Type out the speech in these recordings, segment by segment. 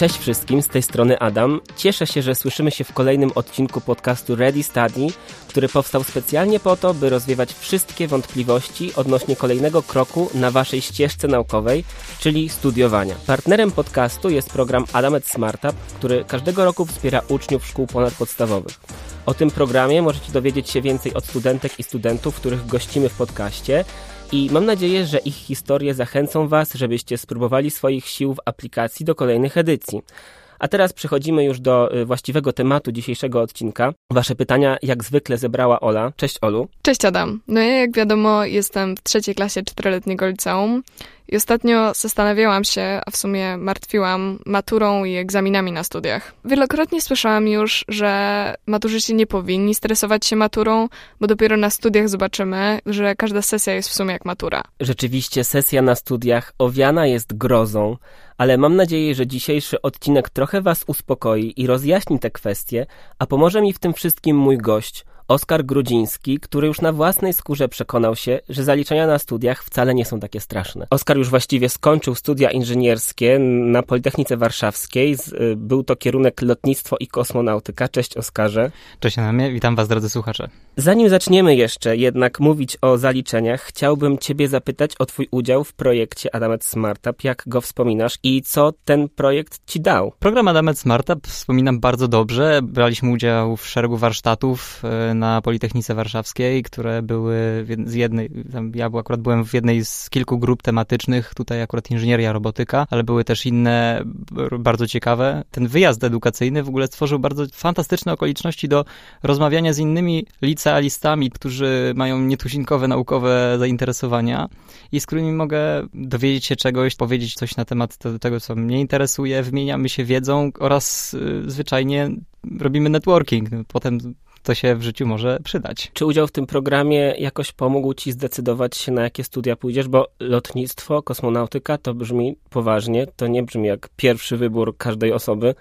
Cześć wszystkim, z tej strony Adam. Cieszę się, że słyszymy się w kolejnym odcinku podcastu Ready Study, który powstał specjalnie po to, by rozwiewać wszystkie wątpliwości odnośnie kolejnego kroku na waszej ścieżce naukowej, czyli studiowania. Partnerem podcastu jest program Adamet Smartup, który każdego roku wspiera uczniów szkół ponadpodstawowych. O tym programie możecie dowiedzieć się więcej od studentek i studentów, których gościmy w podcaście i mam nadzieję, że ich historie zachęcą Was, żebyście spróbowali swoich sił w aplikacji do kolejnych edycji. A teraz przechodzimy już do y, właściwego tematu dzisiejszego odcinka. Wasze pytania jak zwykle zebrała Ola. Cześć Olu. Cześć Adam. No ja jak wiadomo jestem w trzeciej klasie czteroletniego liceum i ostatnio zastanawiałam się, a w sumie martwiłam maturą i egzaminami na studiach. Wielokrotnie słyszałam już, że maturzyści nie powinni stresować się maturą, bo dopiero na studiach zobaczymy, że każda sesja jest w sumie jak matura. Rzeczywiście sesja na studiach owiana jest grozą, ale mam nadzieję, że dzisiejszy odcinek trochę Was uspokoi i rozjaśni te kwestie, a pomoże mi w tym wszystkim mój gość, Oskar Grudziński, który już na własnej skórze przekonał się, że zaliczenia na studiach wcale nie są takie straszne. Oskar już właściwie skończył studia inżynierskie na Politechnice Warszawskiej. Y, był to kierunek lotnictwo i kosmonautyka. Cześć Oskarze. Cześć na mnie, witam was drodzy słuchacze. Zanim zaczniemy jeszcze jednak mówić o zaliczeniach, chciałbym ciebie zapytać o twój udział w projekcie Adamet Smartup. Jak go wspominasz i co ten projekt ci dał? Program Adamet Smartup wspominam bardzo dobrze. Braliśmy udział w szeregu warsztatów y, na Politechnice Warszawskiej, które były z jednej, ja akurat byłem w jednej z kilku grup tematycznych, tutaj akurat inżynieria, robotyka, ale były też inne bardzo ciekawe. Ten wyjazd edukacyjny w ogóle stworzył bardzo fantastyczne okoliczności do rozmawiania z innymi licealistami, którzy mają nietuzinkowe naukowe zainteresowania i z którymi mogę dowiedzieć się czegoś, powiedzieć coś na temat tego, co mnie interesuje, wymieniamy się wiedzą oraz y, zwyczajnie robimy networking. Potem to się w życiu może przydać. Czy udział w tym programie jakoś pomógł ci zdecydować się, na jakie studia pójdziesz? Bo lotnictwo, kosmonautyka to brzmi poważnie, to nie brzmi jak pierwszy wybór każdej osoby.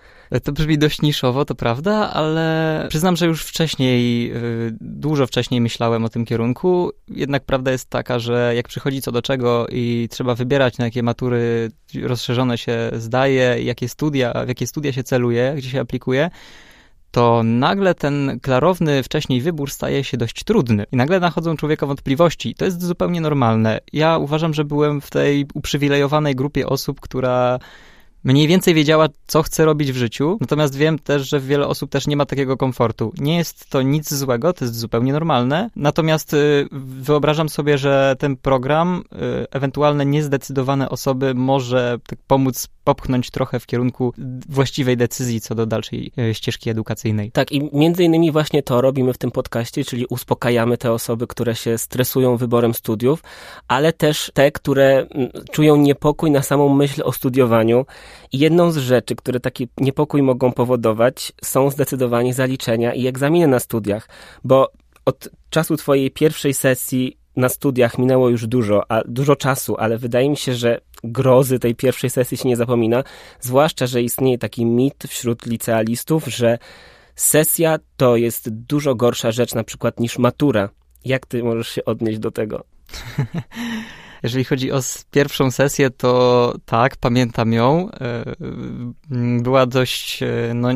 To brzmi dość niszowo, to prawda, ale przyznam, że już wcześniej, y, dużo wcześniej myślałem o tym kierunku. Jednak prawda jest taka, że jak przychodzi co do czego i trzeba wybierać, na jakie matury rozszerzone się zdaje, jakie studia, w jakie studia się celuje, gdzie się aplikuje, to nagle ten klarowny wcześniej wybór staje się dość trudny i nagle nachodzą człowieka wątpliwości. To jest zupełnie normalne. Ja uważam, że byłem w tej uprzywilejowanej grupie osób, która mniej więcej wiedziała, co chce robić w życiu, natomiast wiem też, że wiele osób też nie ma takiego komfortu. Nie jest to nic złego, to jest zupełnie normalne, natomiast y, wyobrażam sobie, że ten program, y, ewentualne niezdecydowane osoby może tak pomóc popchnąć trochę w kierunku właściwej decyzji co do dalszej y, ścieżki edukacyjnej. Tak, i między innymi właśnie to robimy w tym podcaście, czyli uspokajamy te osoby, które się stresują wyborem studiów, ale też te, które mm, czują niepokój na samą myśl o studiowaniu. I jedną z rzeczy, które taki niepokój mogą powodować, są zdecydowanie zaliczenia i egzaminy na studiach, bo od czasu twojej pierwszej sesji na studiach minęło już dużo, a dużo czasu, ale wydaje mi się, że grozy tej pierwszej sesji się nie zapomina, zwłaszcza, że istnieje taki mit wśród licealistów, że sesja to jest dużo gorsza rzecz na przykład niż matura. Jak ty możesz się odnieść do tego? Jeżeli chodzi o pierwszą sesję, to tak, pamiętam ją. E, była dość, e, no,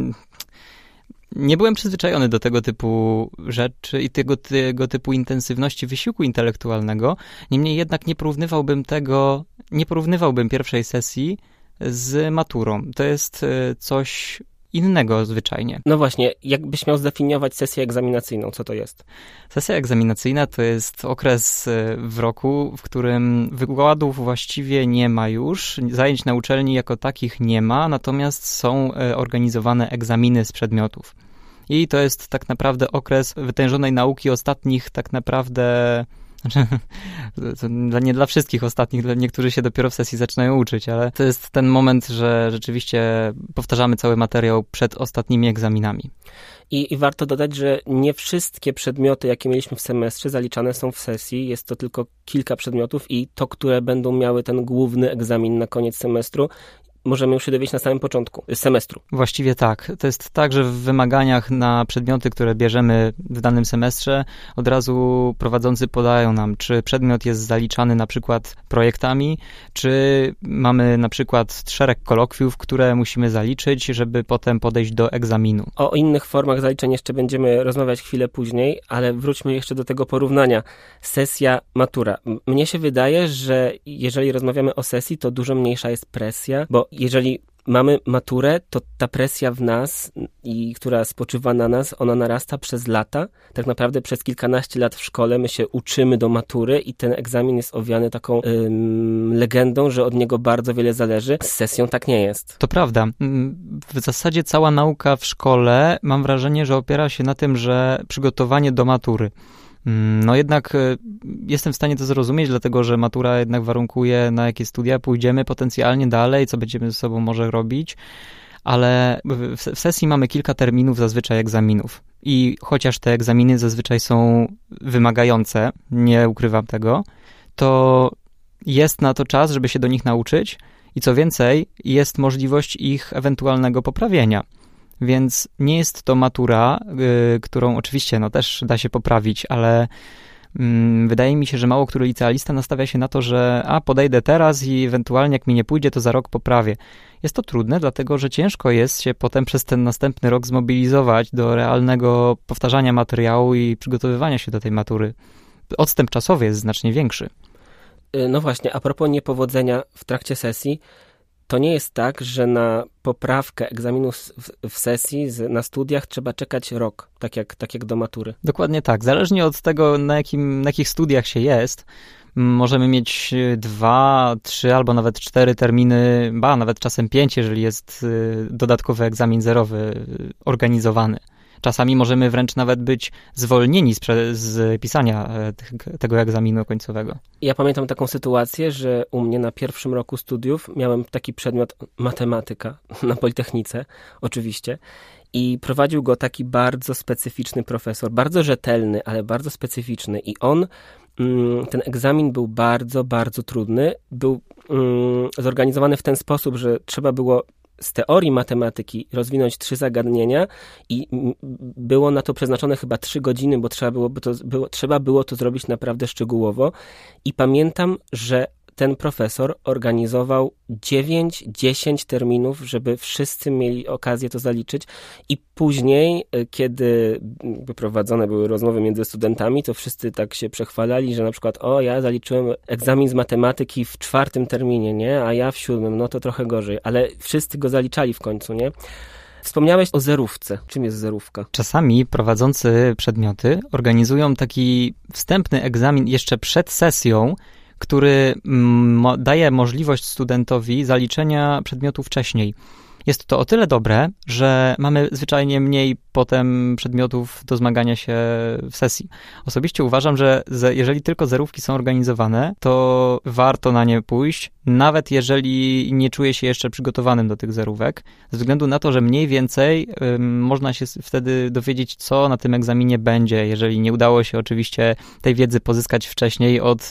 nie byłem przyzwyczajony do tego typu rzeczy i tego, tego typu intensywności wysiłku intelektualnego. Niemniej jednak nie porównywałbym tego, nie porównywałbym pierwszej sesji z maturą. To jest e, coś innego zwyczajnie. No właśnie, jakbyś miał zdefiniować sesję egzaminacyjną, co to jest? Sesja egzaminacyjna to jest okres e, w roku, w którym wykładów właściwie nie ma już, zajęć na uczelni jako takich nie ma, natomiast są e, organizowane egzaminy z przedmiotów. I to jest tak naprawdę okres wytężonej nauki ostatnich tak naprawdę znaczy, nie dla wszystkich ostatnich, niektórzy się dopiero w sesji zaczynają uczyć, ale to jest ten moment, że rzeczywiście powtarzamy cały materiał przed ostatnimi egzaminami. I, I, warto dodać, że nie wszystkie przedmioty, jakie mieliśmy w semestrze, zaliczane są w sesji. Jest to tylko kilka przedmiotów i to, które będą miały ten główny egzamin na koniec semestru, możemy już się dowiedzieć na samym początku semestru. Właściwie tak. To jest tak, że w wymaganiach na przedmioty, które bierzemy w danym semestrze, od razu prowadzący podają nam, czy przedmiot jest zaliczany na przykład projektami, czy mamy na przykład szereg kolokwiów, które musimy zaliczyć, żeby potem podejść do egzaminu. O innych formach zaliczeń jeszcze będziemy rozmawiać chwilę później, ale wróćmy jeszcze do tego porównania. Sesja, matura. Mnie się wydaje, że jeżeli rozmawiamy o sesji, to dużo mniejsza jest presja, bo jeżeli mamy maturę, to ta presja w nas, i która spoczywa na nas, ona narasta przez lata. Tak naprawdę przez kilkanaście lat w szkole my się uczymy do matury i ten egzamin jest owiany taką ym, legendą, że od niego bardzo wiele zależy. Z sesją tak nie jest. To prawda. Mm, w zasadzie cała nauka w szkole, mam wrażenie, że opiera się na tym, że przygotowanie do matury. Mm, no jednak e, jestem w stanie to zrozumieć, dlatego że matura jednak warunkuje, na jakie studia pójdziemy potencjalnie dalej, co będziemy ze sobą może robić, ale w sesji mamy kilka terminów zazwyczaj egzaminów. I chociaż te egzaminy zazwyczaj są wymagające, nie ukrywam tego, to jest na to czas, żeby się do nich nauczyć i co więcej, jest możliwość ich ewentualnego poprawienia. Więc nie jest to matura, y, którą oczywiście no, też da się poprawić, ale mm, wydaje mi się, że mało który licealista nastawia się na to, że a podejdę teraz i ewentualnie jak mi nie pójdzie, to za rok poprawię. Jest to trudne, dlatego że ciężko jest się potem przez ten następny rok zmobilizować do realnego powtarzania materiału i przygotowywania się do tej matury. Odstęp czasowy jest znacznie większy. Y, no właśnie, a propos niepowodzenia w trakcie sesji, to nie jest tak, że na poprawkę egzaminu w, sesji na studiach trzeba czekać rok, tak jak, tak jak do matury. Dokładnie tak. Zależnie od tego, na, jakim, na jakich studiach się jest, możemy mieć dwa, trzy albo nawet cztery terminy, ba, nawet czasem pięć, jeżeli jest y, dodatkowy egzamin zerowy y, organizowany. Czasami możemy wręcz nawet być zwolnieni z, z pisania e, tego egzaminu końcowego. Ja pamiętam taką sytuację, że u mnie na pierwszym roku studiów miałem taki przedmiot matematyka na Politechnice, oczywiście. I prowadził go taki bardzo specyficzny profesor, bardzo rzetelny, ale bardzo specyficzny. I on, mm, ten egzamin był bardzo, bardzo trudny. Był mm, zorganizowany w ten sposób, że trzeba było z teorii matematyki rozwinąć trzy zagadnienia i było na to przeznaczone chyba trzy godziny, bo trzeba było, to, było, trzeba było to zrobić naprawdę szczegółowo. I pamiętam, że ten profesor organizował 9-10 terminów, żeby wszyscy mieli okazję to zaliczyć i później, e, kiedy prowadzone były rozmowy między studentami, to wszyscy tak się przechwalali, że na przykład o, ja zaliczyłem egzamin z matematyki w czwartym terminie, nie? A ja w siódmym, no to trochę gorzej, ale wszyscy go zaliczali w końcu, nie? Wspomniałeś o zerówce. Czym jest zerówka? Czasami prowadzący przedmioty organizują taki wstępny egzamin jeszcze przed sesją, który mm, daje możliwość studentowi zaliczenia przedmiotu wcześniej. Jest to o tyle dobre, że mamy zwyczajnie mniej potem przedmiotów do zmagania się w sesji. Osobiście uważam, że jeżeli tylko zerówki są organizowane, to warto na nie pójść, nawet jeżeli nie czuję się jeszcze przygotowanym do tych zerówek, ze względu na to, że mniej więcej można się wtedy dowiedzieć, co na tym egzaminie będzie, jeżeli nie udało się oczywiście tej wiedzy pozyskać wcześniej od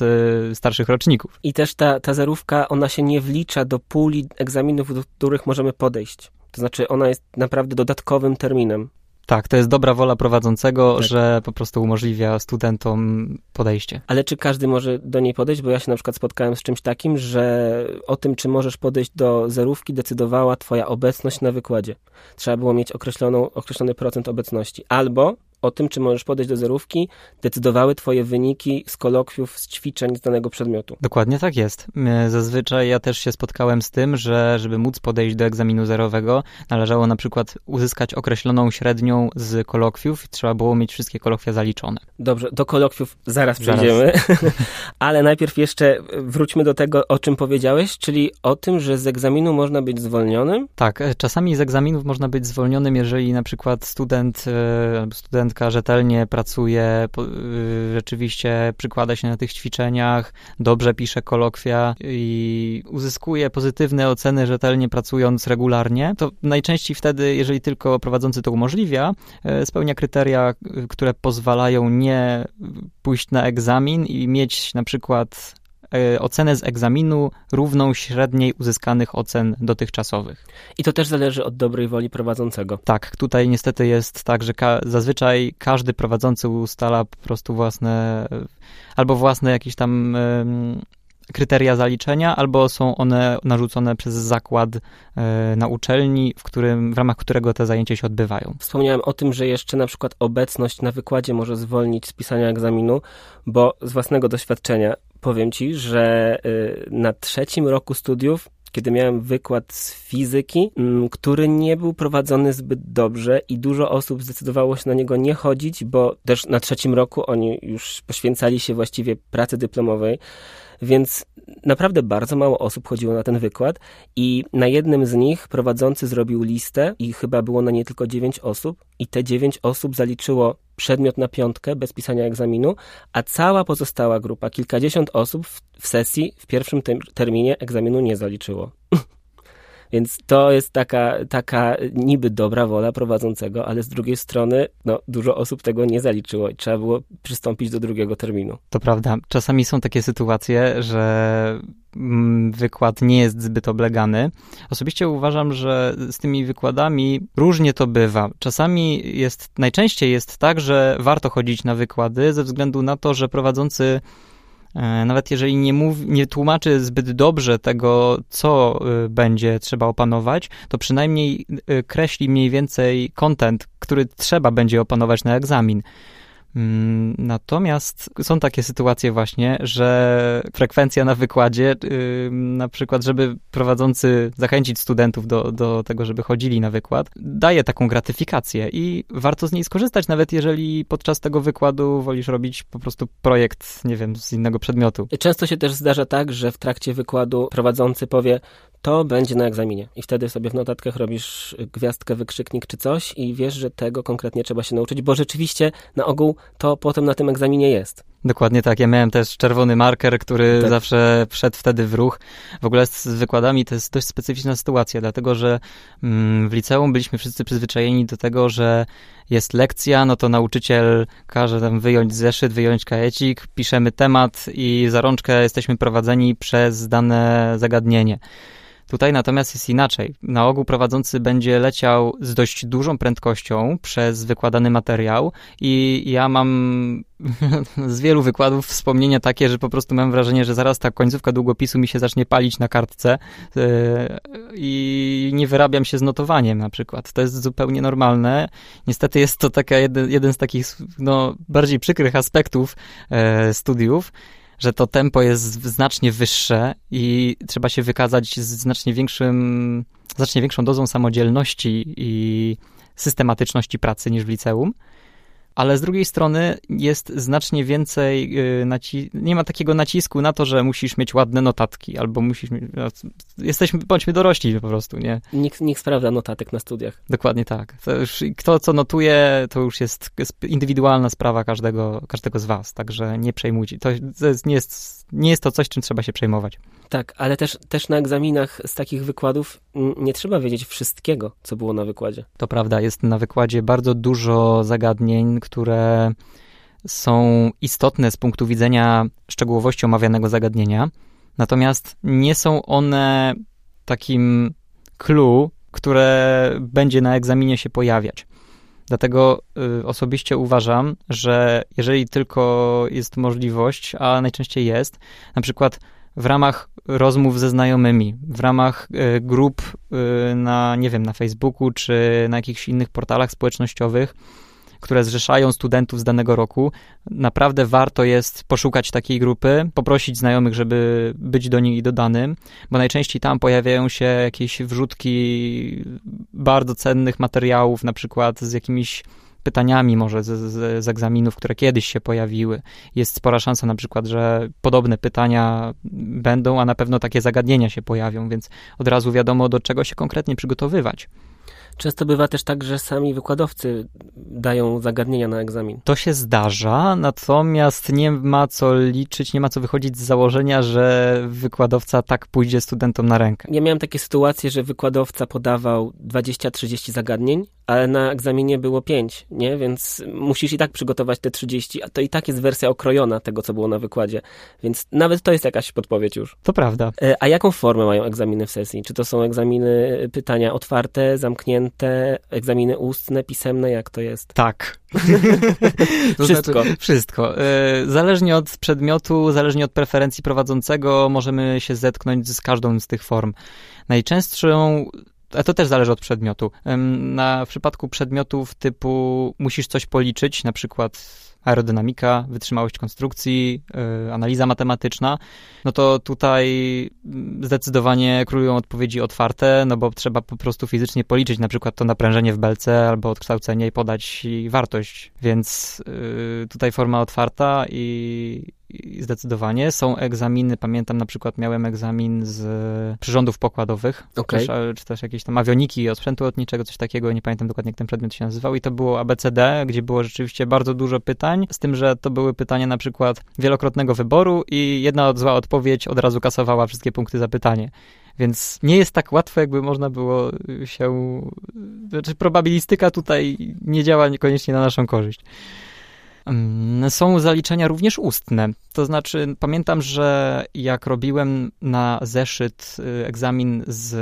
y, starszych roczników. I też ta, ta zerówka, ona się nie wlicza do puli egzaminów, do których możemy podejść. To znaczy, ona jest naprawdę dodatkowym terminem. Tak, to jest dobra wola prowadzącego, tak. że po prostu umożliwia studentom podejście. Ale czy każdy może do niej podejść? Bo ja się na przykład spotkałem z czymś takim, że o tym, czy możesz podejść do zerówki, decydowała twoja obecność na wykładzie. Trzeba było mieć określoną, określony procent obecności. Albo o tym, czy możesz podejść do zerówki, decydowały twoje wyniki z kolokwiów, z ćwiczeń z danego przedmiotu. Dokładnie tak jest. Zazwyczaj ja też się spotkałem z tym, że żeby móc podejść do egzaminu zerowego, należało na przykład uzyskać określoną średnią z kolokwiów i trzeba było mieć wszystkie kolokwia zaliczone. Dobrze, do kolokwiów zaraz przejdziemy, ale najpierw jeszcze wróćmy do tego, o czym powiedziałeś, czyli o tym, że z egzaminu można być zwolnionym? Tak, e, czasami z egzaminów można być zwolnionym, jeżeli na przykład student, e, student studentka rzetelnie pracuje, y, rzeczywiście przykłada się na tych ćwiczeniach, dobrze pisze kolokwia i uzyskuje pozytywne oceny rzetelnie pracując regularnie, to najczęściej wtedy, jeżeli tylko prowadzący to umożliwia, y, spełnia kryteria, które pozwalają nie pójść na egzamin i mieć na przykład e, ocenę z egzaminu równą średniej uzyskanych ocen dotychczasowych. I to też zależy od dobrej woli prowadzącego. Tak, tutaj niestety jest tak, że ka zazwyczaj każdy prowadzący ustala po prostu własne albo własne jakieś tam kryteria zaliczenia, albo są one narzucone przez zakład e, na uczelni, w, którym, w ramach którego te zajęcia się odbywają. Wspomniałem o tym, że jeszcze na przykład obecność na wykładzie może zwolnić z pisania egzaminu, bo z własnego doświadczenia powiem ci, że y, na trzecim roku studiów kiedy miałem wykład z fizyki, mm, który nie był prowadzony zbyt dobrze i dużo osób zdecydowało się na niego nie chodzić, bo też na trzecim roku oni już poświęcali się właściwie pracy dyplomowej, więc naprawdę bardzo mało osób chodziło na ten wykład i na jednym z nich prowadzący zrobił listę i chyba było na nie tylko dziewięć osób i te dziewięć osób zaliczyło przedmiot na piątkę bez pisania egzaminu, a cała pozostała grupa, kilkadziesiąt osób w, w sesji w pierwszym terminie egzaminu nie zaliczyło. Więc to jest taka, taka niby dobra wola prowadzącego, ale z drugiej strony no, dużo osób tego nie zaliczyło i trzeba było przystąpić do drugiego terminu. To prawda. Czasami są takie sytuacje, że mm, wykład nie jest zbyt oblegany. Osobiście uważam, że z tymi wykładami różnie to bywa. Czasami jest, najczęściej jest tak, że warto chodzić na wykłady ze względu na to, że prowadzący nawet jeżeli nie, nie tłumaczy zbyt dobrze tego, co y, będzie trzeba opanować, to przynajmniej y, kreśli mniej więcej content, który trzeba będzie opanować na egzamin. Mm, natomiast są takie sytuacje właśnie, że frekwencja na wykładzie, na przykład, żeby prowadzący zachęcić studentów do, do tego, żeby chodzili na wykład, daje taką gratyfikację i warto z niej skorzystać, nawet jeżeli podczas tego wykładu wolisz robić po prostu projekt, nie wiem, z innego przedmiotu. Często się też zdarza tak, że w trakcie wykładu prowadzący powie, to będzie na egzaminie. I wtedy sobie w notatkach robisz gwiazdkę, wykrzyknik czy coś i wiesz, że tego konkretnie trzeba się nauczyć, bo rzeczywiście na ogół to potem na tym egzaminie jest. Dokładnie tak. Ja miałem też czerwony marker, który tak. zawsze wszedł wtedy w ruch. W ogóle z wykładami to jest dość specyficzna sytuacja, dlatego że mm, w liceum byliśmy wszyscy przyzwyczajeni do tego, że jest lekcja, no to nauczyciel każe tam wyjąć zeszyt, wyjąć kajecik, piszemy temat i za rączkę jesteśmy prowadzeni przez dane zagadnienie. Tutaj natomiast jest inaczej. Na ogół prowadzący będzie leciał z dość dużą prędkością przez wykładany materiał i ja mam z wielu wykładów wspomnienia takie, że po prostu mam wrażenie, że zaraz ta końcówka długopisu mi się zacznie palić na kartce yy, i nie wyrabiam się z notowaniem na przykład. To jest zupełnie normalne. Niestety jest to taka jeden, jeden z takich no, bardziej przykrych aspektów yy, studiów że to tempo jest znacznie wyższe i trzeba się wykazać z znacznie większym, znacznie większą dozą samodzielności i systematyczności pracy niż w liceum ale z drugiej strony jest znacznie więcej, y, naci- nie ma takiego nacisku na to, że musisz mieć ładne notatki, albo musisz mieć, no, jesteśmy, bądźmy dorośli po prostu, nie? Nikt, nikt sprawdza notatek na studiach. Dokładnie tak. Już, kto co notuje, to już jest indywidualna sprawa każdego, każdego z was, także nie przejmujcie. To, to jest, nie, jest, nie jest to coś, czym trzeba się przejmować. Tak, ale też, też na egzaminach z takich wykładów nie trzeba wiedzieć wszystkiego, co było na wykładzie. To prawda, jest na wykładzie bardzo dużo zagadnień, które są istotne z punktu widzenia szczegółowości omawianego zagadnienia, natomiast nie są one takim clue, które będzie na egzaminie się pojawiać. Dlatego y, osobiście uważam, że jeżeli tylko jest możliwość, a najczęściej jest, na przykład w ramach rozmów ze znajomymi, w ramach y, grup y, na, nie wiem, na Facebooku czy na jakichś innych portalach społecznościowych, które zrzeszają studentów z danego roku. Naprawdę warto jest poszukać takiej grupy, poprosić znajomych, żeby być do niej dodanym, bo najczęściej tam pojawiają się jakieś wrzutki bardzo cennych materiałów, na przykład z jakimiś pytaniami może z, z, z, egzaminów, które kiedyś się pojawiły. Jest spora szansa na przykład, że podobne pytania będą, a na pewno takie zagadnienia się pojawią, więc od razu wiadomo, do czego się konkretnie przygotowywać. Często bywa też tak, że sami wykładowcy dają zagadnienia na egzamin. To się zdarza, natomiast nie ma co liczyć, nie ma co wychodzić z założenia, że wykładowca tak pójdzie studentom na rękę. Ja miałem takie sytuacje, że wykładowca podawał 20-30 zagadnień, ale na egzaminie było 5, nie? Więc musisz i tak przygotować te 30, a to i tak jest wersja okrojona tego, co było na wykładzie. Więc nawet to jest jakaś podpowiedź już. To prawda. E, a jaką formę mają egzaminy w sesji? Czy to są egzaminy e, pytania otwarte, zamknięte, egzaminy ustne, pisemne? Jak to jest? Tak. to wszystko. Znaczy, wszystko. E, zależnie od przedmiotu, zależnie od preferencji prowadzącego, możemy się zetknąć z każdą z tych form. Najczęstszą a to też zależy od przedmiotu. Na, w przypadku przedmiotów typu musisz coś policzyć, na przykład aerodynamika, wytrzymałość konstrukcji, yy, analiza matematyczna, no to tutaj mm, zdecydowanie królują odpowiedzi otwarte, no bo trzeba po prostu fizycznie policzyć na przykład to naprężenie w belce albo odkształcenie i podać wartość. Więc yy, tutaj forma otwarta i, zdecydowanie. Są egzaminy, pamiętam na przykład miałem egzamin z przyrządów pokładowych, okay. też, czy też jakieś tam awioniki od sprzętu lotniczego, coś takiego, nie pamiętam dokładnie jak ten przedmiot się nazywał i to było ABCD, gdzie było rzeczywiście bardzo dużo pytań, z tym, że to były pytania na przykład wielokrotnego wyboru i jedna zła odpowiedź od razu kasowała wszystkie punkty za pytanie. Więc nie jest tak łatwo, jakby można było się. Znaczy, probabilistyka tutaj nie działa niekoniecznie na naszą korzyść. Są zaliczenia również ustne. To znaczy, pamiętam, że jak robiłem na zeszyt y, egzamin z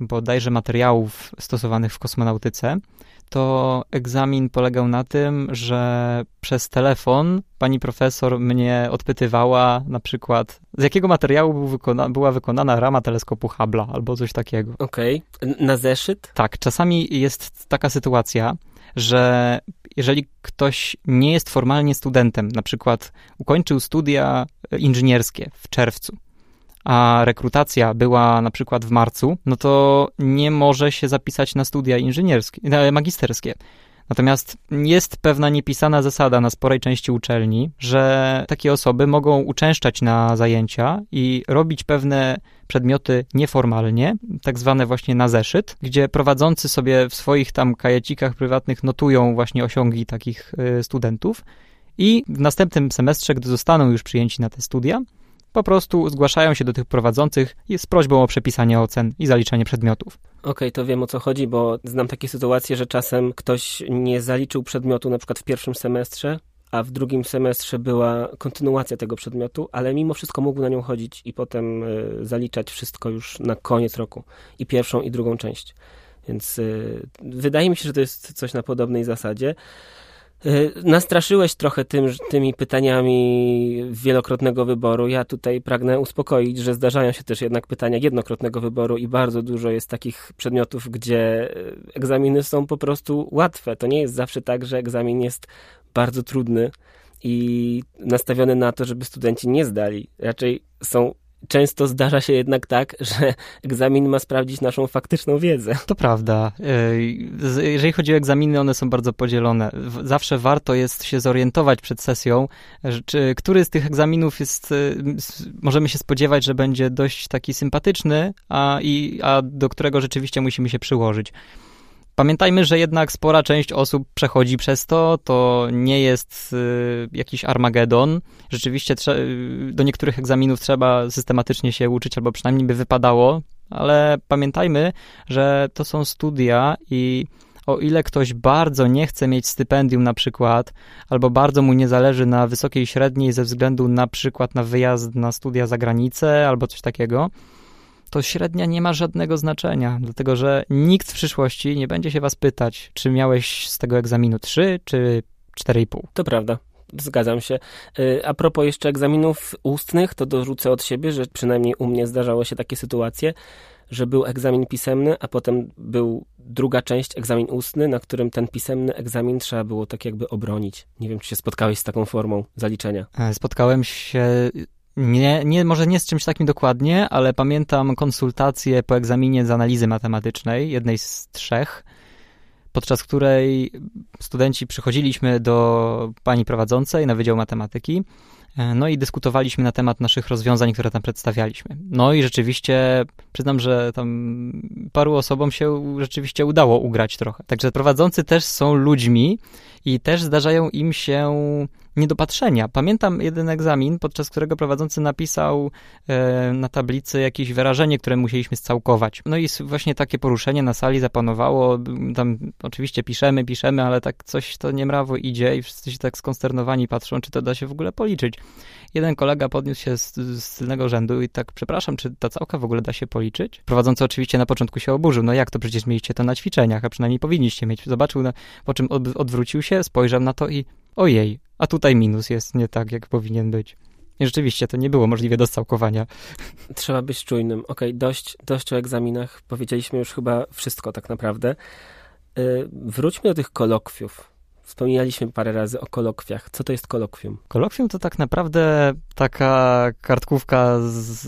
bodajże materiałów stosowanych w kosmonautyce, to egzamin polegał na tym, że przez telefon pani profesor mnie odpytywała na przykład, z jakiego materiału był wykona była wykonana rama teleskopu Hubble'a albo coś takiego. Okej. Okay. Na zeszyt? Tak, czasami jest taka sytuacja, że jeżeli ktoś nie jest formalnie studentem, na przykład ukończył studia inżynierskie w czerwcu, a rekrutacja była na przykład w marcu, no to nie może się zapisać na studia inżynierskie, magisterskie. Natomiast jest pewna niepisana zasada na sporej części uczelni, że takie osoby mogą uczęszczać na zajęcia i robić pewne przedmioty nieformalnie, tak zwane właśnie na zeszyt, gdzie prowadzący sobie w swoich tam kajecikach prywatnych notują właśnie osiągi takich y, studentów. I w następnym semestrze, gdy zostaną już przyjęci na te studia, po prostu zgłaszają się do tych prowadzących z prośbą o przepisanie ocen i zaliczenie przedmiotów. Okej, okay, to wiem o co chodzi, bo znam takie sytuacje, że czasem ktoś nie zaliczył przedmiotu na przykład w pierwszym semestrze, a w drugim semestrze była kontynuacja tego przedmiotu, ale mimo wszystko mógł na nią chodzić i potem y, zaliczać wszystko już na koniec roku. I pierwszą, i drugą część. Więc y, wydaje mi się, że to jest coś na podobnej zasadzie. Y, nastraszyłeś trochę tym, tymi pytaniami wielokrotnego wyboru. Ja tutaj pragnę uspokoić, że zdarzają się też jednak pytania jednokrotnego wyboru i bardzo dużo jest takich przedmiotów, gdzie y, egzaminy są po prostu łatwe. To nie jest zawsze tak, że egzamin jest bardzo trudny i nastawiony na to, żeby studenci nie zdali. Raczej są często zdarza się jednak tak, że egzamin ma sprawdzić naszą faktyczną wiedzę. To prawda. E, jeżeli chodzi o egzaminy, one są bardzo podzielone. Zawsze warto jest się zorientować przed sesją, czy który z tych egzaminów jest, e, możemy się spodziewać, że będzie dość taki sympatyczny, a, i, a do którego rzeczywiście musimy się przyłożyć. Pamiętajmy, że jednak spora część osób przechodzi przez to, to nie jest y, jakiś Armagedon. Rzeczywiście y, do niektórych egzaminów trzeba systematycznie się uczyć, albo przynajmniej by wypadało, ale pamiętajmy, że to są studia i o ile ktoś bardzo nie chce mieć stypendium na przykład, albo bardzo mu nie zależy na wysokiej średniej ze względu na przykład na wyjazd na studia za granicę albo coś takiego, to średnia nie ma żadnego znaczenia, dlatego że nikt w przyszłości nie będzie się was pytać, czy miałeś z tego egzaminu 3 czy 4,5. To prawda. Zgadzam się. Y, a propos jeszcze egzaminów ustnych, to dorzucę od siebie, że przynajmniej u mnie zdarzało się takie sytuacje, że był egzamin pisemny, a potem był druga część, egzamin ustny, na którym ten pisemny egzamin trzeba było tak jakby obronić. Nie wiem, czy się spotkałeś z taką formą zaliczenia. E, spotkałem się nie, nie, może nie z czymś takim dokładnie, ale pamiętam konsultacje po egzaminie z analizy matematycznej, jednej z trzech. podczas której studenci przychodziliśmy do pani prowadzącej na Wydział Matematyki E, no i dyskutowaliśmy na temat naszych rozwiązań, które tam przedstawialiśmy. No i rzeczywiście przyznam, że tam paru osobom się rzeczywiście udało ugrać trochę. Także prowadzący też są ludźmi i też zdarzają im się niedopatrzenia. Pamiętam jeden egzamin, podczas którego prowadzący napisał e, na tablicy jakieś wyrażenie, które musieliśmy scałkować. No i właśnie takie poruszenie na sali zapanowało. Tam oczywiście piszemy, piszemy, ale tak coś to niemrawo idzie i wszyscy się tak skonsternowani patrzą, czy to da się w ogóle policzyć. Jeden kolega podniósł się z, z tylnego rzędu i tak, przepraszam, czy ta całka w ogóle da się policzyć? Prowadzący oczywiście na początku się oburzył. No jak to, przecież mieliście to na ćwiczeniach, a przynajmniej powinniście mieć. Zobaczył, no, po czym od, odwrócił się, spojrzał na to i ojej, a tutaj minus jest nie tak, jak powinien być. I rzeczywiście to nie było możliwe do scałkowania. Trzeba być czujnym. Okej, okay, dość, dość o egzaminach. Powiedzieliśmy już chyba wszystko tak naprawdę. Yy, wróćmy do tych kolokwiów. Wspominaliśmy parę razy o kolokwiach. Co to jest kolokwium? Kolokwium to tak naprawdę taka kartkówka z,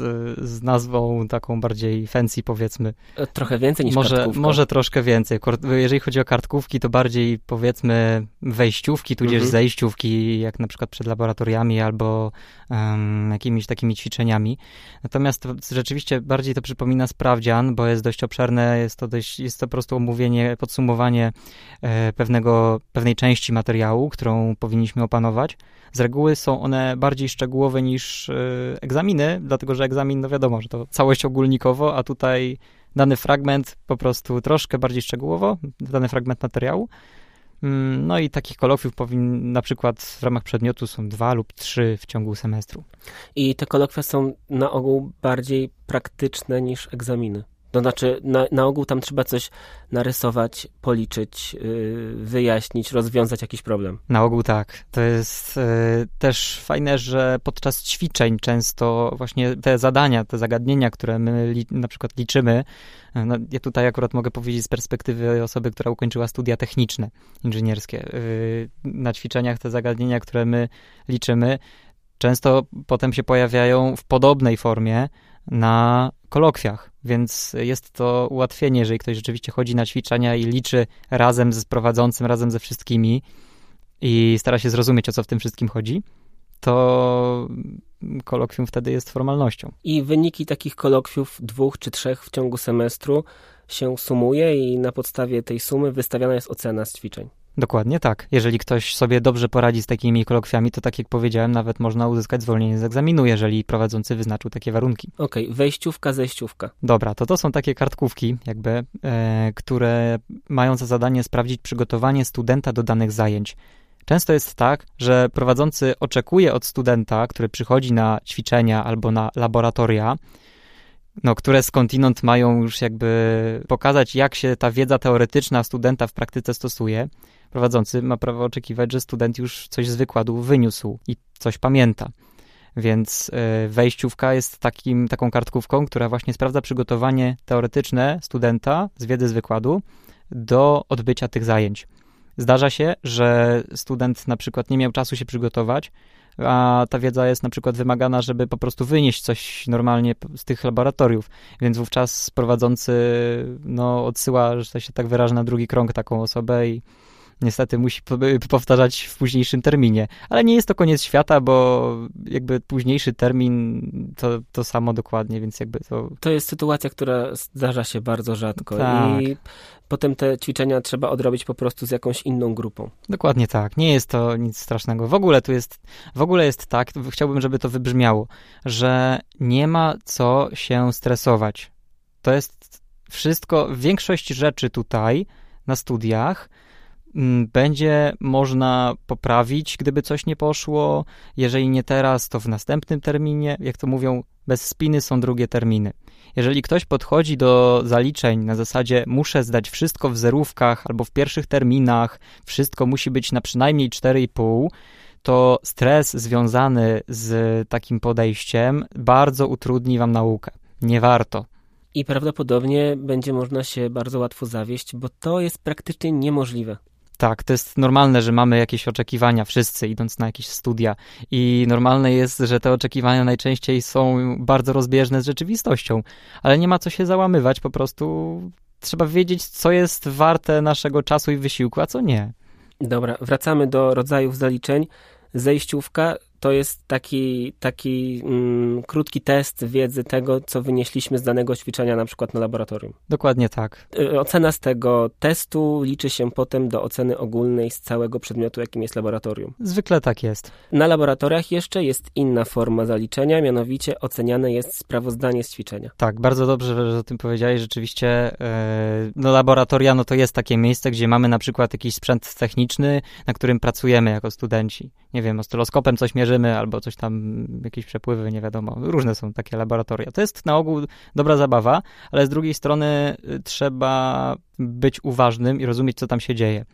z nazwą taką bardziej fancy, powiedzmy. E, trochę więcej niż może, kartkówka. Może troszkę więcej. Jeżeli chodzi o kartkówki, to bardziej powiedzmy wejściówki, tudzież mhm. zejściówki, jak na przykład przed laboratoriami albo um, jakimiś takimi ćwiczeniami. Natomiast to, rzeczywiście bardziej to przypomina sprawdzian, bo jest dość obszerne, jest to, dość, jest to po prostu omówienie, podsumowanie e, pewnego, pewnej części materiału, którą powinniśmy opanować. Z reguły są one bardziej szczegółowe niż y, egzaminy, dlatego że egzamin, no wiadomo, że to całość ogólnikowo, a tutaj dany fragment po prostu troszkę bardziej szczegółowo, dany fragment materiału. Mm, no i takich kolokwiów powinien, na przykład w ramach przedmiotu są dwa lub trzy w ciągu semestru. I te kolokwia są na ogół bardziej praktyczne niż egzaminy. To znaczy, na, na ogół tam trzeba coś narysować, policzyć, yy, wyjaśnić, rozwiązać jakiś problem. Na ogół tak. To jest yy, też fajne, że podczas ćwiczeń często właśnie te zadania, te zagadnienia, które my li, na przykład liczymy, yy, no, ja tutaj akurat mogę powiedzieć z perspektywy osoby, która ukończyła studia techniczne, inżynierskie. Na ćwiczeniach te zagadnienia, które my liczymy, często potem się pojawiają w podobnej formie na kolokwiach, więc jest to ułatwienie, jeżeli ktoś rzeczywiście chodzi na ćwiczenia i liczy razem z prowadzącym, razem ze wszystkimi i stara się zrozumieć, o co w tym wszystkim chodzi, to kolokwium wtedy jest formalnością. I wyniki takich kolokwiów dwóch czy trzech w ciągu semestru się sumuje i na podstawie tej sumy wystawiana jest ocena z ćwiczeń. Dokładnie tak. Jeżeli ktoś sobie dobrze poradzi z takimi kolokwiami, to tak jak powiedziałem, nawet można uzyskać zwolnienie z egzaminu, jeżeli prowadzący wyznaczył takie warunki. Okej, okay, wejściówka, zejściówka. Dobra, to to są takie kartkówki, jakby, e, które mają za zadanie sprawdzić przygotowanie studenta do danych zajęć. Często jest tak, że prowadzący oczekuje od studenta, który przychodzi na ćwiczenia albo na laboratoria, no, które skądinąd mają już jakby pokazać, jak się ta wiedza teoretyczna studenta w praktyce stosuje prowadzący ma prawo oczekiwać, że student już coś z wykładu wyniósł i coś pamięta. Więc e, wejściówka jest takim, taką kartkówką, która właśnie sprawdza przygotowanie teoretyczne studenta z wiedzy z wykładu do odbycia tych zajęć. Zdarza się, że student na przykład nie miał czasu się przygotować, a ta wiedza jest na przykład wymagana, żeby po prostu wynieść coś normalnie z tych laboratoriów, więc wówczas prowadzący no, odsyła, że się tak wyraża, na drugi krąg taką osobę i niestety musi powtarzać w późniejszym terminie. Ale nie jest to koniec świata, bo jakby późniejszy termin to, to samo dokładnie, więc jakby to... To jest sytuacja, która zdarza się bardzo rzadko tak. i potem te ćwiczenia trzeba odrobić po prostu z jakąś inną grupą. Dokładnie tak. Nie jest to nic strasznego. W ogóle tu jest, w ogóle jest tak, chciałbym, żeby to wybrzmiało, że nie ma co się stresować. To jest wszystko, większość rzeczy tutaj na studiach będzie można poprawić, gdyby coś nie poszło. Jeżeli nie teraz, to w następnym terminie. Jak to mówią, bez spiny są drugie terminy. Jeżeli ktoś podchodzi do zaliczeń na zasadzie muszę zdać wszystko w zerówkach albo w pierwszych terminach, wszystko musi być na przynajmniej 4,5, to stres związany z takim podejściem bardzo utrudni wam naukę. Nie warto. I prawdopodobnie będzie można się bardzo łatwo zawieść, bo to jest praktycznie niemożliwe. Tak, to jest normalne, że mamy jakieś oczekiwania wszyscy idąc na jakieś studia i normalne jest, że te oczekiwania najczęściej są bardzo rozbieżne z rzeczywistością, ale nie ma co się załamywać, po prostu trzeba wiedzieć, co jest warte naszego czasu i wysiłku, a co nie. Dobra, wracamy do rodzajów zaliczeń. Zejściówka to jest taki, taki mm, krótki test wiedzy tego, co wynieśliśmy z danego ćwiczenia, na przykład na laboratorium. Dokładnie tak. Y, ocena z tego testu liczy się potem do oceny ogólnej z całego przedmiotu, jakim jest laboratorium. Zwykle tak jest. Na laboratoriach jeszcze jest inna forma zaliczenia, mianowicie oceniane jest sprawozdanie z ćwiczenia. Tak, bardzo dobrze, że o tym powiedziałeś. Rzeczywiście, yy, no laboratoria no to jest takie miejsce, gdzie mamy na przykład jakiś sprzęt techniczny, na którym pracujemy jako studenci. Nie wiem, oscyloskopem coś mierzymy, albo coś tam, jakieś przepływy, nie wiadomo. Różne są takie laboratoria. To jest na ogół dobra zabawa, ale z drugiej strony y, trzeba być uważnym i rozumieć, co tam się dzieje.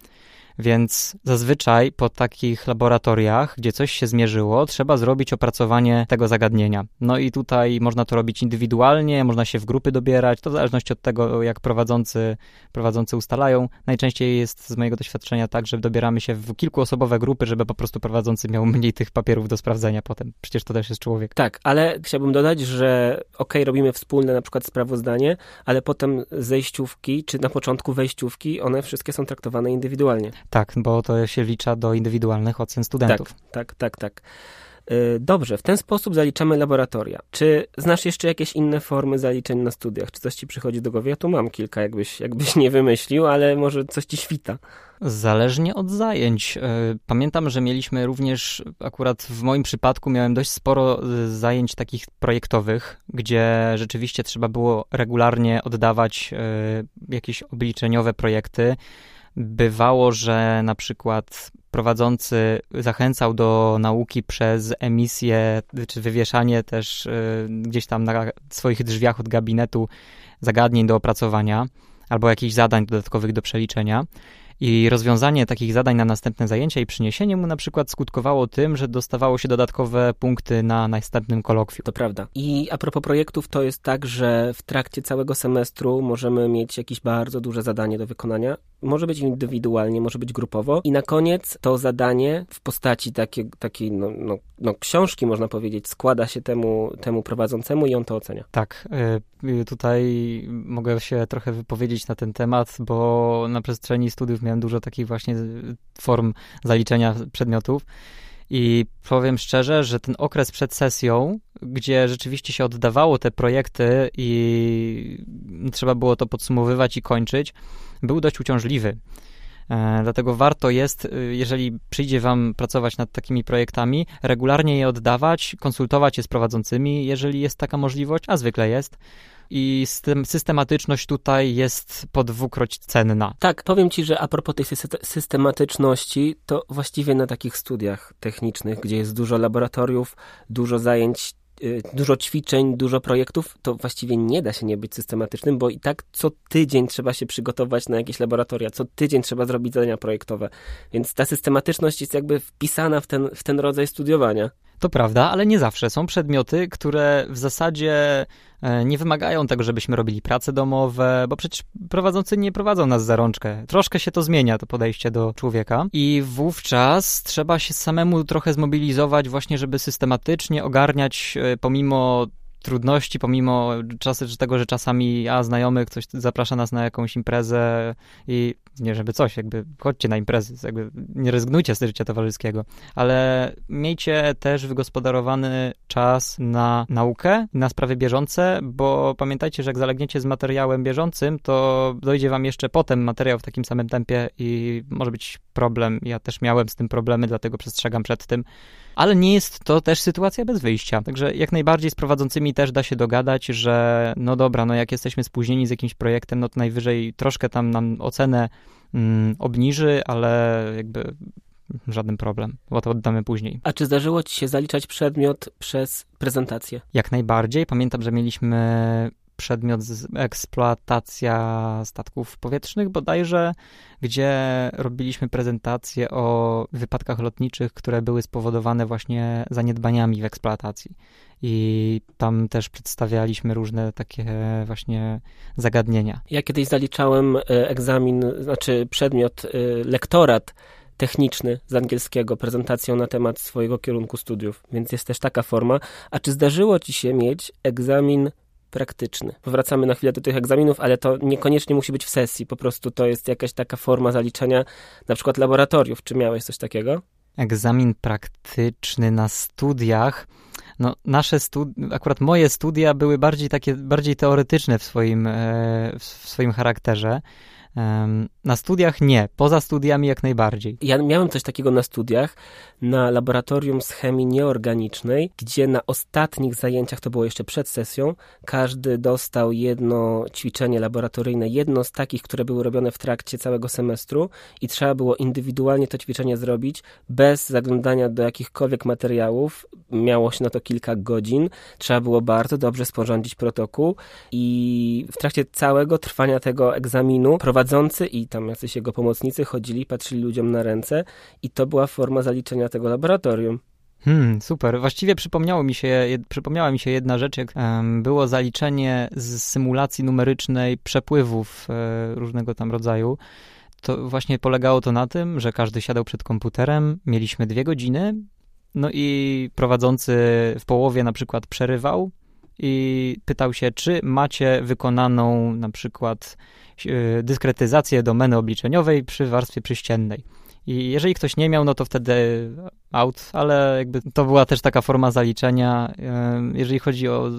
Więc zazwyczaj po takich laboratoriach, gdzie coś się zmierzyło, trzeba zrobić opracowanie tego zagadnienia. No i tutaj można to robić indywidualnie, można się w grupy dobierać, to w zależności od tego, jak prowadzący, prowadzący ustalają. Najczęściej jest z mojego doświadczenia tak, że dobieramy się w kilkuosobowe grupy, żeby po prostu prowadzący miał mniej tych papierów do sprawdzenia potem. Przecież to też jest człowiek. Tak, ale chciałbym dodać, że ok, robimy wspólne na przykład sprawozdanie, ale potem zejściówki, czy na początku wejściówki, one wszystkie są traktowane indywidualnie. Tak, bo to się wlicza do indywidualnych ocen studentów. Tak, tak, tak, tak. Y, dobrze, w ten sposób zaliczamy laboratoria. Czy znasz jeszcze jakieś inne formy zaliczeń na studiach? Czy coś ci przychodzi do głowy? Ja tu mam kilka, jakbyś, jakbyś nie wymyślił, ale może coś ci świta. Zależnie od zajęć. Y, pamiętam, że mieliśmy również, akurat w moim przypadku miałem dość sporo y, zajęć takich projektowych, gdzie rzeczywiście trzeba było regularnie oddawać jakieś obliczeniowe projekty bywało, że na przykład prowadzący zachęcał do nauki przez emisję czy wywieszanie też y, gdzieś tam na swoich drzwiach od gabinetu zagadnień do opracowania albo jakichś zadań dodatkowych do przeliczenia. I rozwiązanie takich zadań na następne zajęcia i przyniesienie mu na przykład skutkowało tym, że dostawało się dodatkowe punkty na następnym kolokwium. To prawda. I a propos projektów, to jest tak, że w trakcie całego semestru możemy mieć jakieś bardzo duże zadanie do wykonania. Może być indywidualnie, może być grupowo. I na koniec to zadanie w postaci takiej, takiej no, no, no, książki, można powiedzieć, składa się temu, temu prowadzącemu i on to ocenia. Tak. Y, tutaj mogę się trochę wypowiedzieć na ten temat, bo na przestrzeni studiów miałem dużo takich właśnie form zaliczenia przedmiotów. I powiem szczerze, że ten okres przed sesją, gdzie rzeczywiście się oddawało te projekty i trzeba było to podsumowywać i kończyć, był dość uciążliwy. E, dlatego warto jest, y, jeżeli przyjdzie Wam pracować nad takimi projektami, regularnie je oddawać, konsultować je z prowadzącymi, jeżeli jest taka możliwość, a zwykle jest i systematyczność tutaj jest po dwukroć cenna. Tak, powiem Ci, że a propos tej systematyczności, to właściwie na takich studiach technicznych, gdzie jest dużo laboratoriów, dużo zajęć dużo ćwiczeń, dużo projektów, to właściwie nie da się nie być systematycznym, bo i tak co tydzień trzeba się przygotować na jakieś laboratoria, co tydzień trzeba zrobić zadania projektowe. Więc ta systematyczność jest jakby wpisana w ten, w ten rodzaj studiowania. To prawda, ale nie zawsze. Są przedmioty, które w zasadzie e, nie wymagają tego, żebyśmy robili prace domowe, bo przecież prowadzący nie prowadzą nas za rączkę. Troszkę się to zmienia, to podejście do człowieka i wówczas trzeba się samemu trochę zmobilizować właśnie, żeby systematycznie ogarniać e, pomimo trudności, pomimo czasy, tego, że czasami a znajomy ktoś zaprasza nas na jakąś imprezę i nie żeby coś, jakby chodźcie na imprezy, jakby nie rezygnujcie z życia towarzyskiego, ale miejcie też wygospodarowany czas na naukę, na sprawy bieżące, bo pamiętajcie, że jak zalegniecie z materiałem bieżącym, to dojdzie wam jeszcze potem materiał w takim samym tempie i może być problem. Ja też miałem z tym problemy, dlatego przestrzegam przed tym. Ale nie jest to też sytuacja bez wyjścia. Także jak najbardziej z prowadzącymi też da się dogadać, że no dobra, no jak jesteśmy spóźnieni z jakimś projektem, no to najwyżej troszkę tam nam ocenę mm, obniży, ale jakby żaden problem, bo to oddamy później. A czy zdarzyło ci się zaliczać przedmiot przez prezentację? Jak najbardziej. Pamiętam, że mieliśmy przedmiot eksploatacja statków powietrznych bodajże, gdzie robiliśmy prezentację o wypadkach lotniczych, które były spowodowane właśnie zaniedbaniami w eksploatacji. I tam też przedstawialiśmy różne takie właśnie zagadnienia. Ja kiedyś zaliczałem e, egzamin, znaczy przedmiot, e, lektorat techniczny z angielskiego, prezentacją na temat swojego kierunku studiów, więc jest też taka forma. A czy zdarzyło ci się mieć egzamin praktyczny. Powracamy na chwilę do tych egzaminów, ale to niekoniecznie musi być w sesji, po prostu to jest jakaś taka forma zaliczenia na przykład laboratoriów. Czy miałeś coś takiego? Egzamin praktyczny na studiach. No, nasze studia, akurat moje studia były bardziej takie, bardziej teoretyczne w swoim, e, w swoim charakterze. Na studiach nie, poza studiami jak najbardziej. Ja miałem coś takiego na studiach, na laboratorium z chemii nieorganicznej, gdzie na ostatnich zajęciach, to było jeszcze przed sesją, każdy dostał jedno ćwiczenie laboratoryjne, jedno z takich, które były robione w trakcie całego semestru i trzeba było indywidualnie to ćwiczenie zrobić, bez zaglądania do jakichkolwiek materiałów. Miało się na to kilka godzin, trzeba było bardzo dobrze sporządzić protokół i w trakcie całego trwania tego egzaminu prowadzący i tam jacyś jego pomocnicy chodzili, patrzyli ludziom na ręce i to była forma zaliczenia tego laboratorium. Hmm, super. Właściwie przypomniało mi się, przypomniała mi się jedna rzecz, jak um, było zaliczenie z symulacji numerycznej przepływów e, różnego tam rodzaju. To właśnie polegało to na tym, że każdy siadał przed komputerem, mieliśmy dwie godziny, no i prowadzący w połowie na przykład przerywał i pytał się, czy macie wykonaną na przykład e, dyskretyzację domeny obliczeniowej przy warstwie przyściennej. I jeżeli ktoś nie miał, no to wtedy out, ale jakby to była też taka forma zaliczenia. Jeżeli chodzi o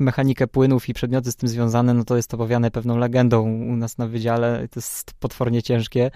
mechanikę płynów i przedmioty z tym związane, no to jest to powiane pewną legendą u nas na wydziale. To jest potwornie ciężkie.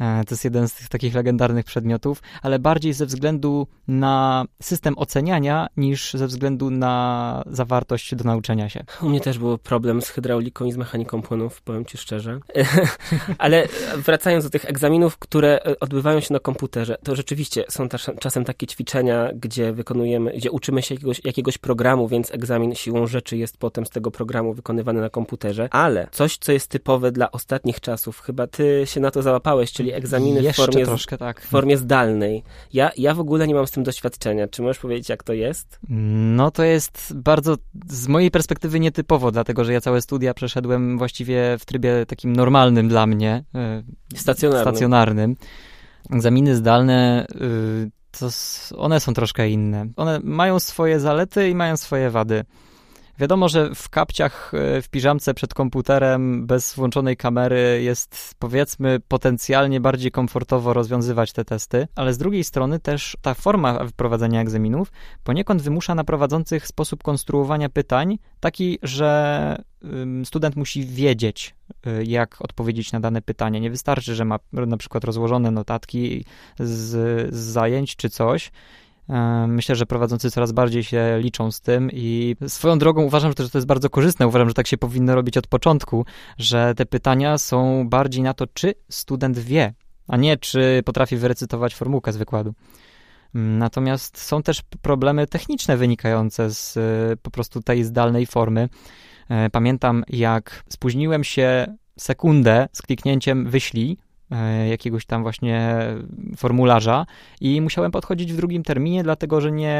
E, to jest jeden z tych takich legendarnych przedmiotów, ale bardziej ze względu na system oceniania niż ze względu na zawartość do nauczenia się. U mnie też był problem z hydrauliką i z mechaniką płynów, powiem ci szczerze. ale wracając do tych egzaminów, które odbywają się na komputerze, to rzeczywiście są też czasem takie ćwiczenia, gdzie wykonujemy, gdzie uczymy się jakiegoś, jakiegoś programu, więc egzamin siłą rzeczy jest potem z tego programu wykonywany na komputerze, ale coś, co jest typowe dla ostatnich czasów, chyba ty się na to załapałeś, czyli czyli egzaminy w formie, troszkę, tak. w formie zdalnej. Ja, ja w ogóle nie mam z tym doświadczenia. Czy możesz powiedzieć, jak to jest? No to jest bardzo, z mojej perspektywy nietypowo, dlatego że ja całe studia przeszedłem właściwie w trybie takim normalnym dla mnie. E, stacjonarnym. stacjonarnym. Egzaminy zdalne, y, to one są troszkę inne. One mają swoje zalety i mają swoje wady. Wiadomo, że w kapciach, e, w piżamce przed komputerem bez włączonej kamery jest powiedzmy potencjalnie bardziej komfortowo rozwiązywać te testy, ale z drugiej strony też ta forma prowadzenia egzaminów poniekąd wymusza na prowadzących sposób konstruowania pytań taki, że student musi wiedzieć, e, jak odpowiedzieć na dane pytanie. Nie wystarczy, że ma na przykład rozłożone notatki z, z zajęć czy coś myślę, że prowadzący coraz bardziej się liczą z tym i swoją drogą uważam, że to jest bardzo korzystne. Uważam, że tak się powinno robić od początku, że te pytania są bardziej na to, czy student wie, a nie czy potrafi wyrecytować formułkę z wykładu. Mm, natomiast są też problemy techniczne wynikające z e, po prostu tej zdalnej formy. E, pamiętam, jak spóźniłem się sekundę z kliknięciem wyślij E, jakiegoś tam właśnie formularza i musiałem podchodzić w drugim terminie, dlatego że nie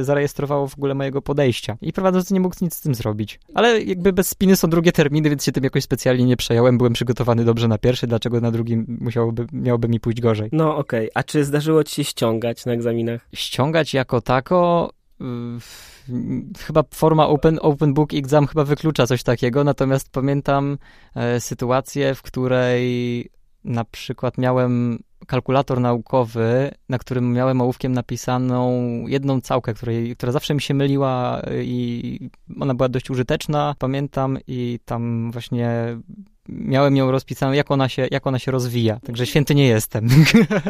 e, zarejestrowało w ogóle mojego podejścia. I prowadzący nie mógł nic z tym zrobić. Ale jakby bez spiny są drugie terminy, więc się tym jakoś specjalnie nie przejąłem. Byłem przygotowany dobrze na pierwszy, dlaczego na drugim musiałoby, miałoby mi pójść gorzej. No okej, okay. a czy zdarzyło ci się ściągać na egzaminach? Ściągać jako tako... chyba forma open, open book exam chyba wyklucza coś takiego, natomiast pamiętam e, sytuację, w której na przykład miałem kalkulator naukowy, na którym miałem ołówkiem napisaną jedną całkę, której, która zawsze mi się myliła i ona była dość użyteczna, pamiętam, i tam właśnie miałem ją rozpisaną, jak ona, się, jak ona się rozwija. Także święty nie jestem.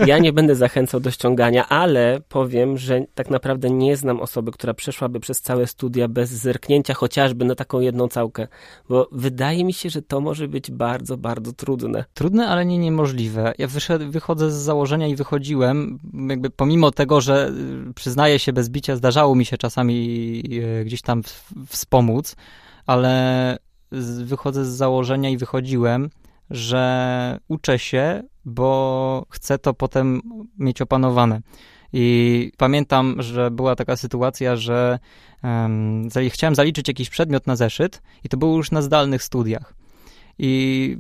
Ja nie będę zachęcał do ściągania, ale powiem, że tak naprawdę nie znam osoby, która przeszłaby przez całe studia bez zerknięcia chociażby na taką jedną całkę, bo wydaje mi się, że to może być bardzo, bardzo trudne. Trudne, ale nie niemożliwe. Ja wychodzę z założenia i wychodziłem, jakby pomimo tego, że y, przyznaję się bez bicia, zdarzało mi się czasami y, gdzieś tam wspomóc, ale wychodzę z założenia i wychodziłem, że uczę się, bo chcę to potem mieć opanowane. I pamiętam, że była taka sytuacja, że um, chciałem zaliczyć jakiś przedmiot na zeszyt i to było już na zdalnych studiach. I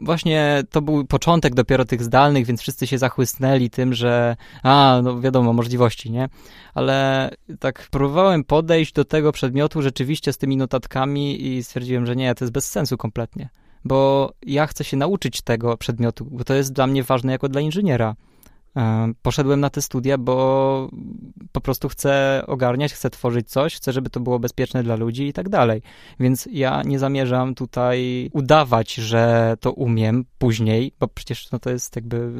właśnie to był początek dopiero tych zdalnych, więc wszyscy się zachłysnęli tym, że a, no wiadomo, możliwości, nie? Ale tak próbowałem podejść do tego przedmiotu rzeczywiście z tymi notatkami i stwierdziłem, że nie, to jest bez sensu kompletnie. Bo ja chcę się nauczyć tego przedmiotu, bo to jest dla mnie ważne jako dla inżyniera. Poszedłem na te studia, bo po prostu chcę ogarniać, chcę tworzyć coś, chcę, żeby to było bezpieczne dla ludzi i tak dalej. Więc ja nie zamierzam tutaj udawać, że to umiem później, bo przecież no to jest jakby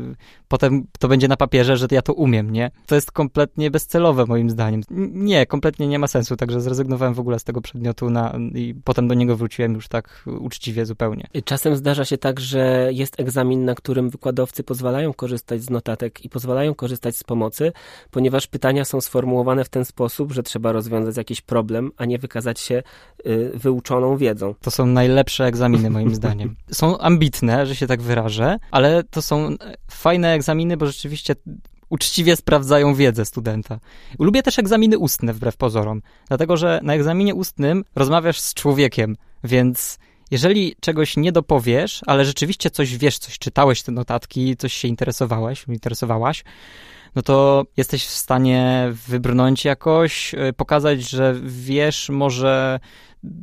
potem to będzie na papierze, że ja to umiem, nie? To jest kompletnie bezcelowe moim zdaniem. Nie, kompletnie nie ma sensu, także zrezygnowałem w ogóle z tego przedmiotu na, i potem do niego wróciłem już tak uczciwie zupełnie. Czasem zdarza się tak, że jest egzamin, na którym wykładowcy pozwalają korzystać z notatek i pozwalają korzystać z pomocy, ponieważ pytania są sformułowane w ten sposób, że trzeba rozwiązać jakiś problem, a nie wykazać się y, wyuczoną wiedzą. To są najlepsze egzaminy moim zdaniem. Są ambitne, że się tak wyrażę, ale to są fajne egzaminy, bo rzeczywiście uczciwie sprawdzają wiedzę studenta. Lubię też egzaminy ustne, wbrew pozorom, dlatego że na egzaminie ustnym rozmawiasz z człowiekiem, więc jeżeli czegoś nie dopowiesz, ale rzeczywiście coś wiesz, coś czytałeś te notatki, coś się interesowałeś, interesowałaś, no to jesteś w stanie wybrnąć jakoś, y, pokazać, że wiesz może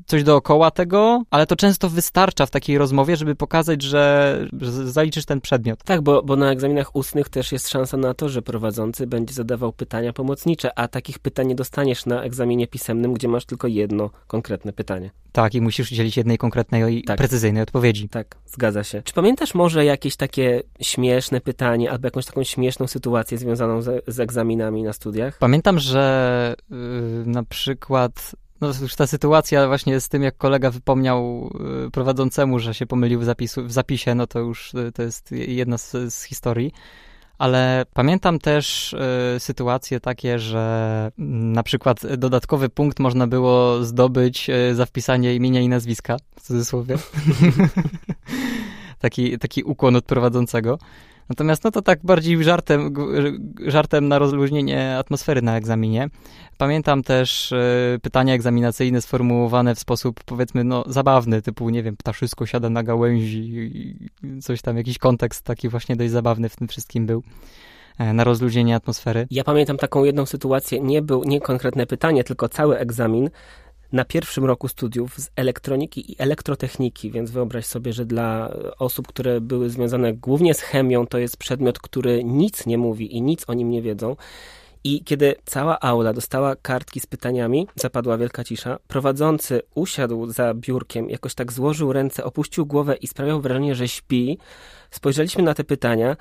coś dookoła tego, ale to często wystarcza w takiej rozmowie, żeby pokazać, że, zaliczysz ten przedmiot. Tak, bo, bo na egzaminach ustnych też jest szansa na to, że prowadzący będzie zadawał pytania pomocnicze, a takich pytań nie dostaniesz na egzaminie pisemnym, gdzie masz tylko jedno konkretne pytanie. Tak, i musisz udzielić jednej konkretnej i tak. precyzyjnej odpowiedzi. Tak, zgadza się. Czy pamiętasz może jakieś takie śmieszne pytanie albo jakąś taką śmieszną sytuację związaną z, z egzaminami na studiach? Pamiętam, że yy, na przykład no już ta sytuacja właśnie z tym, jak kolega wypomniał y, prowadzącemu, że się pomylił w, zapisu, w zapisie, no to już y, to jest jedna z, z historii. Ale pamiętam też y, sytuacje takie, że mm, na przykład dodatkowy punkt można było zdobyć y, za wpisanie imienia i nazwiska, w cudzysłowie. taki, taki ukłon od prowadzącego. Natomiast no to tak bardziej żartem, żartem na rozluźnienie atmosfery na egzaminie. Pamiętam też y, pytania egzaminacyjne sformułowane w sposób powiedzmy no zabawny, typu nie wiem, ptaszysko siada na gałęzi, coś tam, jakiś kontekst taki właśnie dość zabawny w tym wszystkim był e, na rozluźnienie atmosfery. Ja pamiętam taką jedną sytuację, nie był nie konkretne pytanie, tylko cały egzamin na pierwszym roku studiów z elektroniki i elektrotechniki, więc wyobraź sobie, że dla osób, które były związane głównie z chemią, to jest przedmiot, który nic nie mówi i nic o nim nie wiedzą. I kiedy cała aula dostała kartki z pytaniami, zapadła wielka cisza. Prowadzący usiadł za biurkiem, jakoś tak złożył ręce, opuścił głowę i sprawiał wrażenie, że śpi. Spojrzeliśmy na te pytania.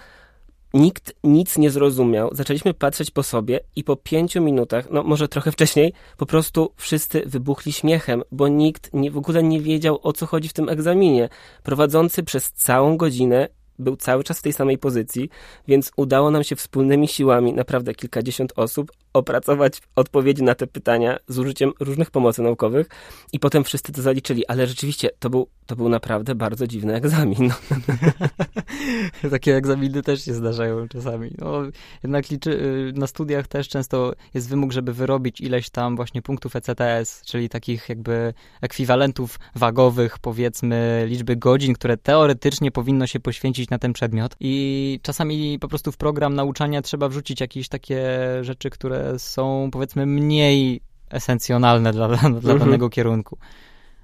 Nikt nic nie zrozumiał. Zaczęliśmy patrzeć po sobie i po pięciu minutach, no może trochę wcześniej, po prostu wszyscy wybuchli śmiechem, bo nikt nie, w ogóle nie wiedział o co chodzi w tym egzaminie. Prowadzący przez całą godzinę był cały czas w tej samej pozycji, więc udało nam się wspólnymi siłami, naprawdę kilkadziesiąt osób, opracować odpowiedzi na te pytania z użyciem różnych pomocy naukowych i potem wszyscy to zaliczyli, ale rzeczywiście to był, to był naprawdę bardzo dziwny egzamin. Takie egzaminy też się zdarzają czasami. No, jednak liczy, y, na studiach też często jest wymóg, żeby wyrobić ileś tam właśnie punktów ECTS, czyli takich jakby ekwiwalentów wagowych, powiedzmy liczby godzin, które teoretycznie powinno się poświęcić na ten przedmiot i czasami po prostu w program nauczania trzeba wrzucić jakieś takie rzeczy, które są powiedzmy mniej esencjonalne dla, dla mhm. danego kierunku.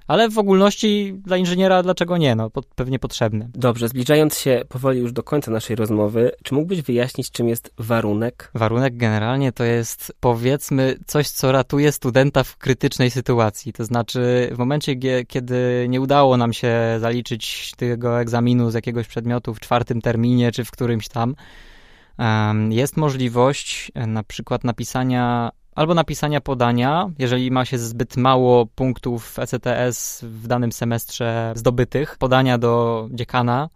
Ale w ogólności dla inżyniera dlaczego nie? No, pewnie potrzebne. Dobrze, zbliżając się powoli już do końca naszej rozmowy, czy mógłbyś wyjaśnić, czym jest warunek? Warunek generalnie to jest powiedzmy coś, co ratuje studenta w krytycznej sytuacji. To znaczy w momencie, kiedy nie udało nam się zaliczyć tego egzaminu z jakiegoś przedmiotu w czwartym terminie, czy w którymś tam, jest możliwość e, na przykład napisania albo napisania podania, jeżeli ma się zbyt mało punktów ECTS w danym semestrze zdobytych, podania do dziekana,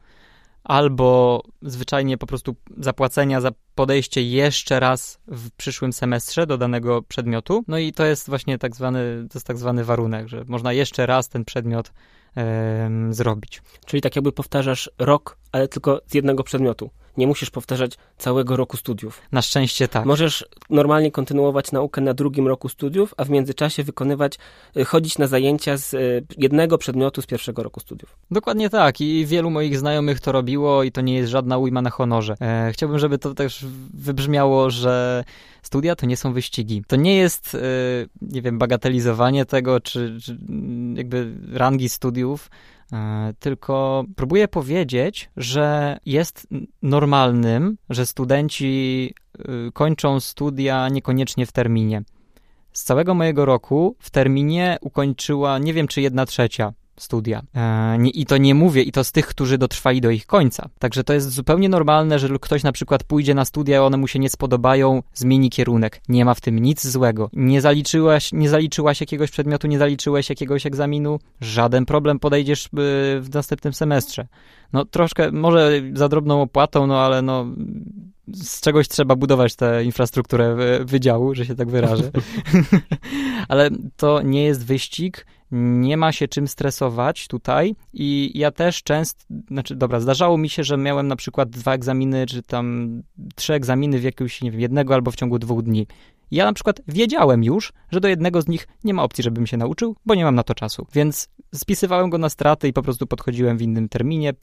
albo zwyczajnie po prostu zapłacenia za podejście jeszcze raz w przyszłym semestrze do danego przedmiotu. No i to jest właśnie tak zwany, to jest tak zwany warunek, że można jeszcze raz ten przedmiot zrobić. Czyli tak jakby powtarzasz rok, ale tylko z jednego przedmiotu. Nie musisz powtarzać całego roku studiów. Na szczęście tak. Możesz normalnie kontynuować naukę na drugim roku studiów, a w międzyczasie wykonywać, y, chodzić na zajęcia z y, jednego przedmiotu z pierwszego roku studiów. Dokładnie tak i wielu moich znajomych to robiło i to nie jest żadna ujma na honorze. E, chciałbym, żeby to też wybrzmiało, że studia to nie są wyścigi. To nie jest, e, nie wiem, bagatelizowanie tego, czy, czy jakby rangi studiów, tylko próbuję powiedzieć, że jest normalnym, że studenci e, kończą studia niekoniecznie w terminie. Z całego mojego roku w terminie ukończyła nie wiem czy jedna trzecia studia. E, I to nie mówię, i to z tych, którzy dotrwali do ich końca. Także to jest zupełnie normalne, że ktoś na przykład pójdzie na studia, one mu się nie spodobają, zmieni kierunek. Nie ma w tym nic złego. Nie zaliczyłaś, nie zaliczyłaś jakiegoś przedmiotu, nie zaliczyłeś jakiegoś egzaminu, żaden problem, podejdziesz y, w następnym semestrze. No troszkę, może za drobną opłatą, no ale no z czegoś trzeba budować tę infrastrukturę wydziału, że się tak wyrażę. Ale to nie jest wyścig, nie ma się czym stresować tutaj i ja też często, znaczy dobra, zdarzało mi się, że miałem na przykład dwa egzaminy, czy tam trzy egzaminy w jakimś, nie wiem, jednego albo w ciągu dwóch dni. Ja na przykład wiedziałem już, że do jednego z nich nie ma opcji, żebym się nauczył, bo nie mam na to czasu. Więc spisywałem go na straty i po prostu podchodziłem w innym terminie.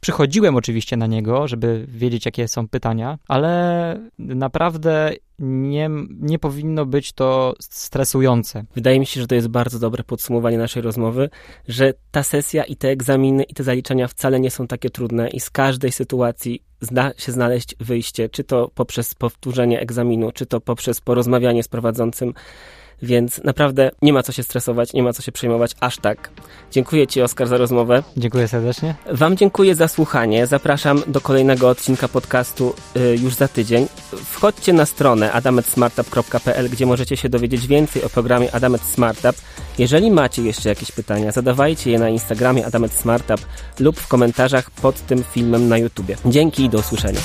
Przychodziłem oczywiście na niego, żeby wiedzieć, jakie są pytania, ale naprawdę nie, nie powinno być to stresujące. Wydaje mi się, że to jest bardzo dobre podsumowanie naszej rozmowy, że ta sesja i te egzaminy i te zaliczenia wcale nie są takie trudne i z każdej sytuacji zda się znaleźć wyjście, czy to poprzez powtórzenie egzaminu, czy to poprzez porozmawianie z prowadzącym więc naprawdę nie ma co się stresować, nie ma co się przejmować aż tak. Dziękuję Ci, Oskar, za rozmowę. Dziękuję serdecznie. Wam dziękuję za słuchanie. Zapraszam do kolejnego odcinka podcastu y, już za tydzień. Wchodźcie na stronę adametsmartup.pl, gdzie możecie się dowiedzieć więcej o programie Adamet Smartup. Jeżeli macie jeszcze jakieś pytania, zadawajcie je na Instagramie Adamet Smartup lub w komentarzach pod tym filmem na YouTubie. Dzięki i do usłyszenia.